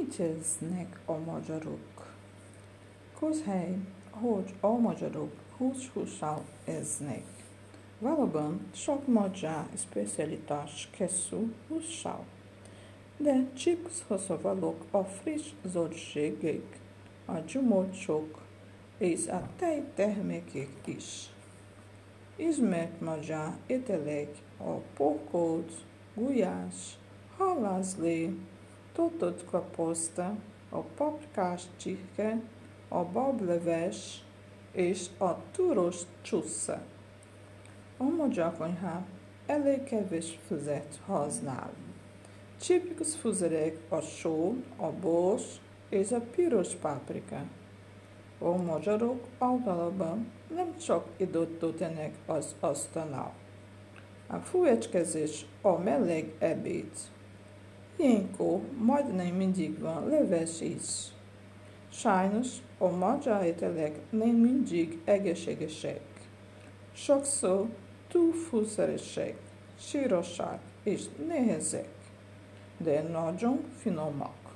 Mit esznek a magyarok? Közhely, hogy a magyarok hús-hússal eznek. Valóban sok magyar specialitás készül hússal, de csipszhoz valók a friss zöldségek, a gyümölcsök és a tejtermékek is. Ismert magyar ételek a pokolt, gulyás, halászlé, töltött kaposzta, a paprikás csirke, a bableves és a túros csúsza. A magyar konyha elég kevés füzet használ. Tipikus fűszerek a só, a bors és a piros paprika. A magyarok általában nem csak időt töltenek az asztalnál. A fújecskezés a meleg ebéd. Ilyenkor majdnem mindig van leves is. Sajnos a magyar ételek nem mindig egészségesek. Sokszor túl fűszeresek, sírosak és nehezek, de nagyon finomak.